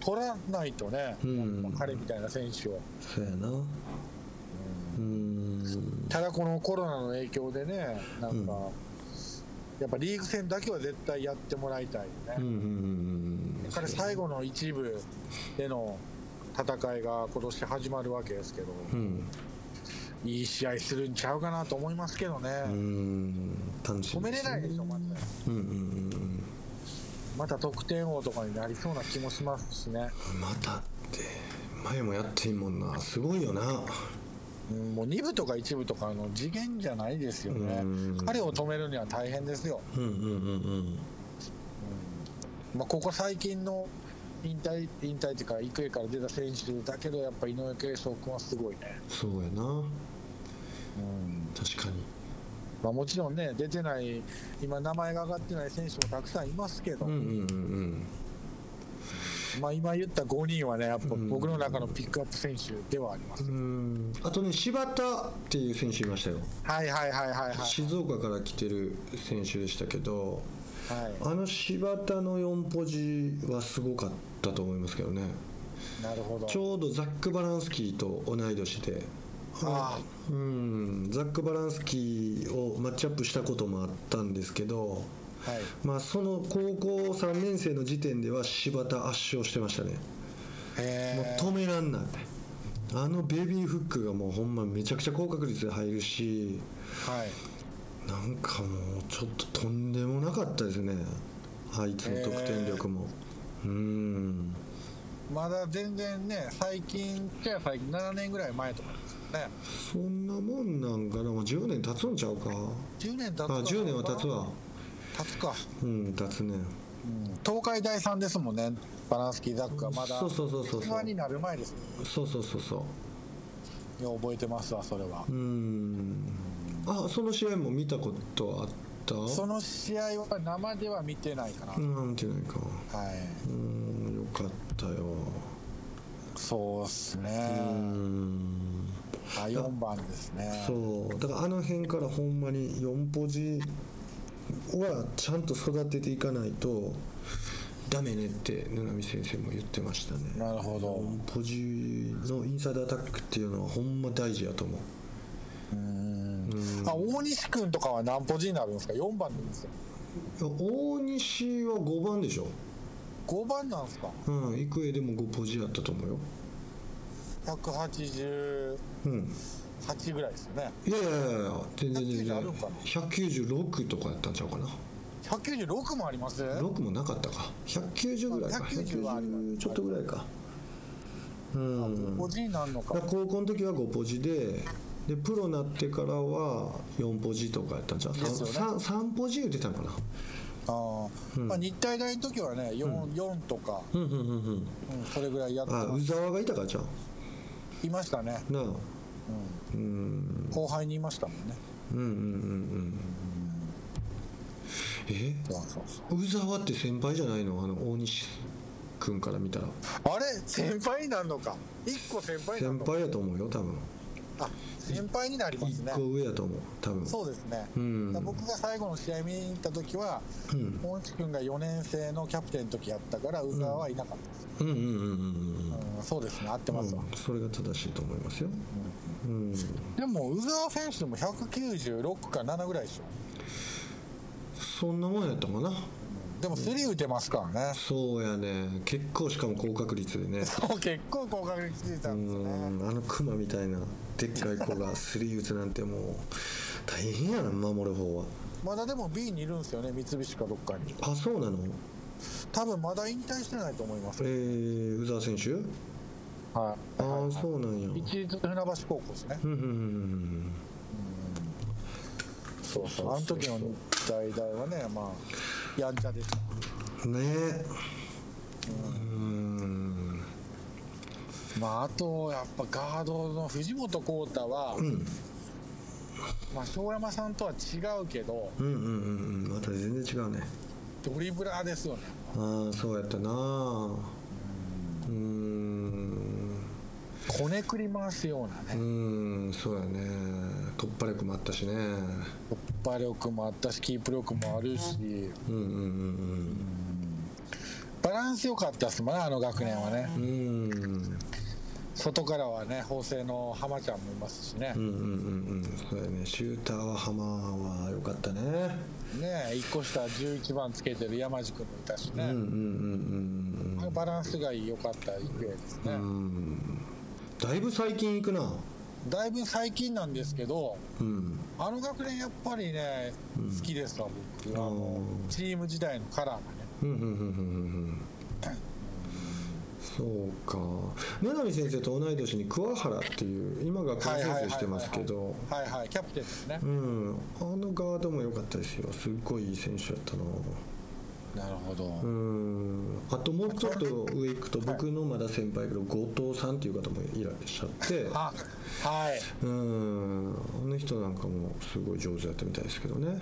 取らないとね、うん。彼みたいな選手を。そうやな。うんただこのコロナの影響でねなんか、やっぱリーグ戦だけは絶対やってもらいたいよね、最後の一部での戦いが今年始まるわけですけど、うん。いい試合するんちゃうかなと思いますけどね、うん。楽し止めれないでしょまた。うんうんうん。また得点王とかになりそうな気もしますしね、うんまたって前もやってんもんな。すごいよな。うん、もう2部とか1部とかの次元じゃないですよね。うん。彼を止めるには大変ですよ、ここ最近の引退引退っていうか育英から出た選手だけどやっぱ井上圭翔君はすごいね、そうやな。うん。確かに。まあ、もちろんね出てない今名前が上がってない選手もたくさんいますけど、うんうんうんまあ、今言った5人はねやっぱ僕の中のピックアップ選手ではあります、あとね柴田っていう選手いましたよ。はいはいはいはいはい静岡から来てる選手でしたけどはい。あの柴田の4ポジはすごかったと思いますけどね。なるほど。ちょうどザック・バランスキーと同い年で。あうん。ザック・バランスキーをマッチアップしたこともあったんですけど、はいまあ、その高校3年生の時点では柴田圧勝してましたね。もうへ止めらんないあのベビーフックがもうほんまめちゃくちゃ高確率で入るしえはい。なんかもうちょっととんでもなかったですね。あいつの得点力も。うん。まだ全然ね最近じゃあ最近7年ぐらい前とかですよね。そんなもんなんかな。もう10年経つんちゃうか。10年経つあか10年は経つわ経つか、うん経つね。うん、東海大さんですもんね。バランスキーザックはまだ。そうそうそうそうそう。になる前ですそうそうそうそう。いや覚えてますわそれは。うん。あその試合も見たことあった？その試合は生では見てないかな、うん見てないか。はい。うんよかったよ。そうっすうねん。あ4番ですね。そう。だからあの辺からほんまに4ポジはちゃんと育てていかないとダメねって布波先生も言ってましたね。なるほど。4ポジのインサイドアタックっていうのはほんま大事やと思う。うん。うん。あ大西君とかは何ポジになるんですか？4番なんですよ。大西は5番でしょ。5番なんですか？うん育英でも5ポジやったと思うよ。188うんぐらいですよね。いやいやいやいや全然全190あ然るんかな。196とかやったんちゃうかな。196もあります？6もなかったか。190ぐらいか。190はあります。190ちょっとぐらいか。うん。ポジになるのか高校の時は5ポジででプロになってからは4ポジとかやったんちゃう？ね。3, 3ポジ言ってたんかな。あー、うん。まあ、日体大の時はね 4,、4とか、うんうんうんうん。うん、それぐらいやってあま宇沢がいたからじゃいましたね、あなあ。ううん。ん、後輩にいましたもんね。うんうんうんうん。え？宇沢って先輩じゃないの？あの大西君から見たら。あれ？先輩になるのか？1個先輩先輩やと思うよ多分あ先輩になりますね。1個上やと思う多分。そうですね、うん。僕が最後の試合見に行った時はうん。大内君が4年生のキャプテンの時やったから宇沢はいなかったです、うんうんうんうんうんうん。そうですね。合ってますわ、うん。それが正しいと思いますよ。うん。でも宇沢選手でも196か7ぐらいでしょ。そんなもんやったかな。でもスリー打てますからね、そうやね。結構しかも高確率でね。そう結構高確率でいたうんですよね。ん。あのクマみたいなでっかい子がスリー打つなんてもう大変やな守る方は。まだでも B にいるんですよね三菱かどっかに。あそうなの？多分まだ引退してないと思います。えー、宇沢選手？はい。ああそうなんや。一律船橋高校ですね。うんうんうんそうそうあの時の日体大はねまあやんちゃでした。うん。ねえうんまああとやっぱガードの藤本浩太は、うん。まあ庄山さんとは違うけどうんうんうんうん。また全然違うね。ドリブラーですよね。ああそうやったな。うん。ここねくり回すようなうねんそうやね。突破力もあったしね。突破力もあったしキープ力もあるし。うんうんバランス良かったっすもんねあの学年はね。うんうんうん外からはね法政の浜ちゃんもいますしね。うんうんうんうん。そうやね。シューターは浜は良かったね。ね1個下11番つけてる山地君もいたしね、うんうんうんうんあれバランスが良かった育英ですね、うん。うんだいぶ最近行くな。だいぶ最近なんですけどうん。あの学年やっぱりね、うん。好きですわ僕。あのチーム時代のカラーがね。うんうんうんうんうんうんそうか。名波先生と同い年に桑原っていう今学校先生してますけど。はいはいキャプテンですね。う、ん。あのガードも良かったですよ。すっごいいい選手やったななるほど、うん。あともうちょっと上行くと僕のまだ先輩けど後藤さんっていう方もいらっしゃって。あはい。うん。あの人なんかもすごい上手だったみたいですけどね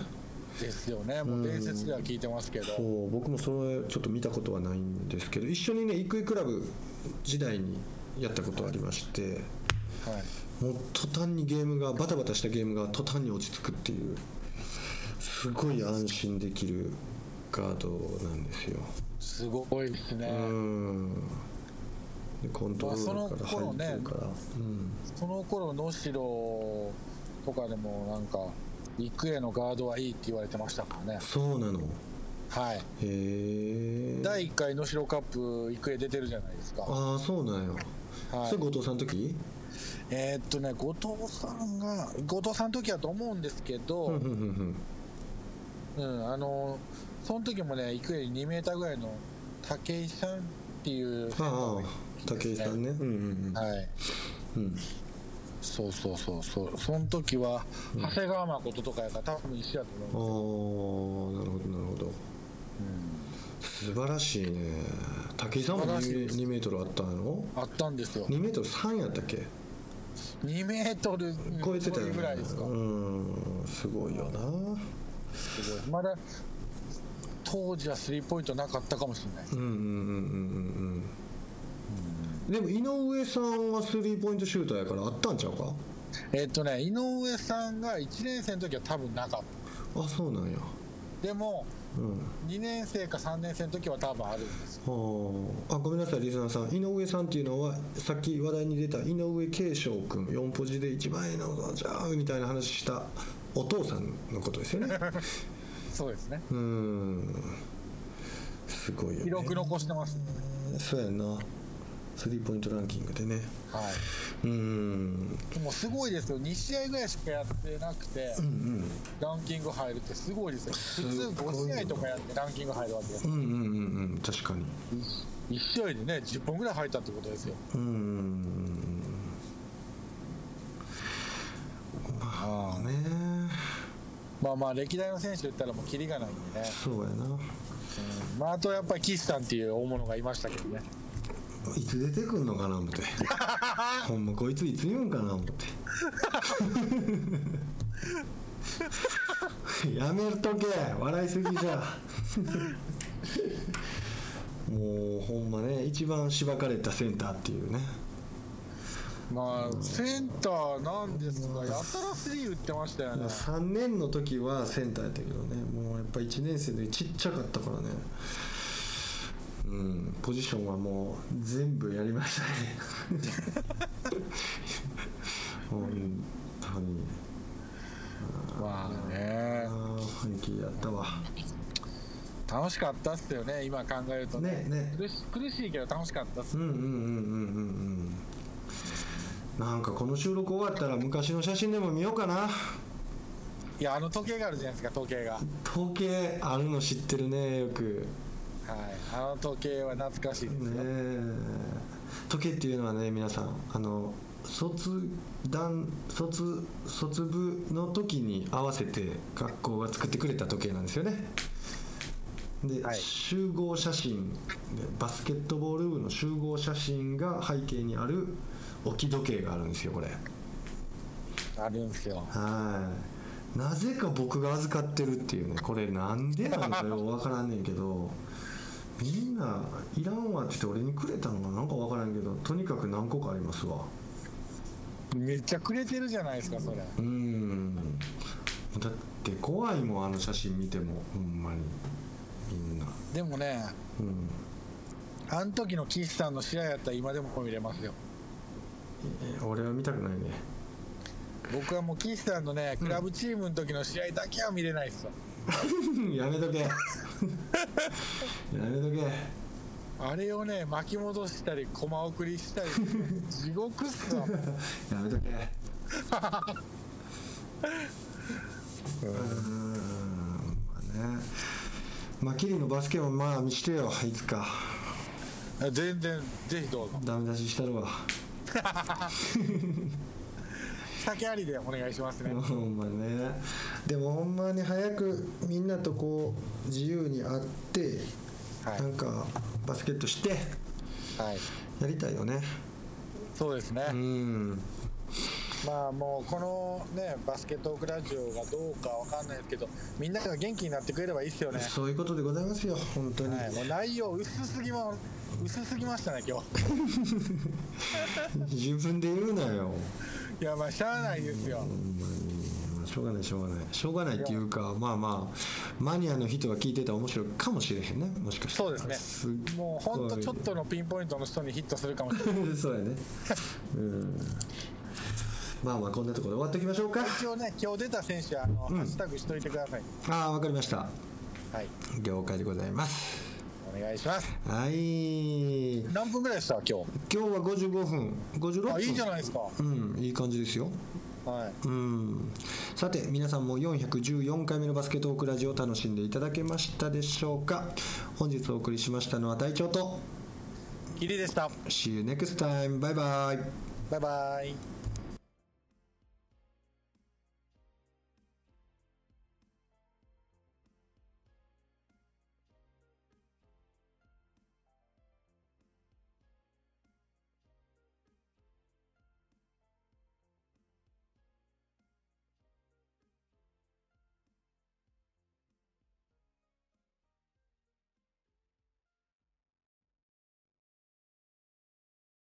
ですよね。もう伝説では聞いてますけど、そう僕もそれちょっと見たことはないんですけど一緒にねイクイクラブ時代にやったことありましてはい。もう途端にゲームがバタバタしたゲームが途端に落ち着くっていうすごい安心できるガードなんですよ。すごいですね、うん。でコントロールからまあその頃ね入ってるから、その頃能代とかでもなんか育英のガードはいいって言われてましたからね。うん、そうなの？はい。へえ第1回能代カップ育英出てるじゃないですか。ああそうなんや、はい。それ後藤さんの時？えーっとね後藤さんが後藤さんの時やと思うんですけど、うんあのその時もね育英に2メーターぐらいの武井さんっていうセンターああ武井さんね。うんうんうん。はい。うんそうそうそうそう。その時は長谷川誠とかやから多分一緒やとああ思うなるほどなるほど。うん。素晴らしいね。武井さんも素晴らしいです。2, メートルあったの？あったんですよ。2メートル3やったっけ？2メートル超えてたよね。ぐらいですか、うんすごいよな。すごい。まだ当時はスリーポイントなかったかもしれない。うんうんうんうんうん。うんでも井上さんはスリーポイントシューターやからあったんちゃうか？えっとね井上さんが1年生の時は多分なかっあそうなんや。たでもうん。2年生か3年生の時は多分あるんですよ。はああごめんなさいリスナーさん。井上さんっていうのはさっき話題に出た井上慶翔君4ポジで一番いいのじゃあみたいな話したお父さんのことですよね。そうですね。うん。すごいよね。記録残してます。そうやんなスリーポイントランキングでね。はい。うん。でもすごいですよ。2試合ぐらいしかやってなくてうんうん。ランキング入るってすごいですよ。普通ごい5試合とかやってランキング入るわけです。うんうんうんうん。確かに。1試合でね10本ぐらい入ったってことですよ。うんあね。まあまあ歴代の選手で言ったらもうキリがないんでね、そうやな。うん。まああとやっぱり岸さんっていう大物がいましたけどねいつ出てくんのかな思って。ほんまこいついつ言うんかな思って。やめとけ。笑いすぎじゃ。もうほんまね一番しばかれたセンターっていうね。まあセンターなんですがやたらスリー打ってましたよね。3年の時はセンターやったけどね。もうやっぱ1年生の時ちっちゃかったからねうんポジションはもう全部やりましたね。本当に。まあね。ああ雰囲気やったわ楽しかったっすよね今考えるとね。ねね苦しいけど楽しかったっすうんうんうんうんうんうん。なんかこの収録終わったら昔の写真でも見ようかな。いやあの時計があるじゃないですか時計が。はい時計あるの知ってるねよくあの時計は懐かしいですよ、ねえ。時計っていうのはね皆さんあの卒団卒卒部の時に合わせて学校が作ってくれた時計なんですよね。で、はい。集合写真でバスケットボール部の集合写真が背景にある置き時計があるんですよこれ。あるんですよ。はい。なぜか僕が預かってるっていうねこれなんでなんかよう分からんねんけどみんないらんわって言って俺にくれたのがなんか分からんけどとにかく何個かありますわ。めっちゃくれてるじゃないですかそれ。うん。だって怖いもんあの写真見てもほんまに。みんな。でもねうん。あの時の岸さんの試合やったら今でも見れますよ。え俺は見たくないね。僕はもう岸さんのねクラブチームの時の試合だけは見れないですよ、やめとけ。やめとけ。あれをね巻き戻したり駒送りしたり地獄っすわ。やめとけ。うーんまあね。まあキリのバスケもまあ見してよいつか。全然ぜひどうぞ。ダメ出ししたるわ 酒ありでお願いしますね。ほんまね。でもほんまに早くみんなとこう自由に会って、はい。なんかバスケットしてはい。やりたいよね。そうですね、うん。まあもうこのねバスケットオークラジオがどうかわかんないですけどみんなが元気になってくれればいいですよね。そういうことでございますよ本当に、はい、もう内容薄すぎま薄すぎましたね今 自分で言うなよ。日いやまあしゃあないですよ。しょうがないしょうがない。しょうがないっていうかまあまあマニアの人が聞いてたら面白いかもしれへんね。もしかしたら。そうですね。もうほんとちょっとのピンポイントの人にヒットするかもしれない。そうやね。うん。まあまあこんなところで終わっておきましょうか。一応ね今日出た選手あの、ハッシュタグしといてください。ああわかりました。はい。了解でございますお願いします。はい。何分ぐらいでした今日？今日は55分56分あいいじゃないですか。うんいい感じですよ。はい。うん。さて皆さんも414回目のバスケットークラジオを楽しんでいただけましたでしょうか？本日お送りしましたのは隊長と。キリでした。See you next time バイバイ。バイバイ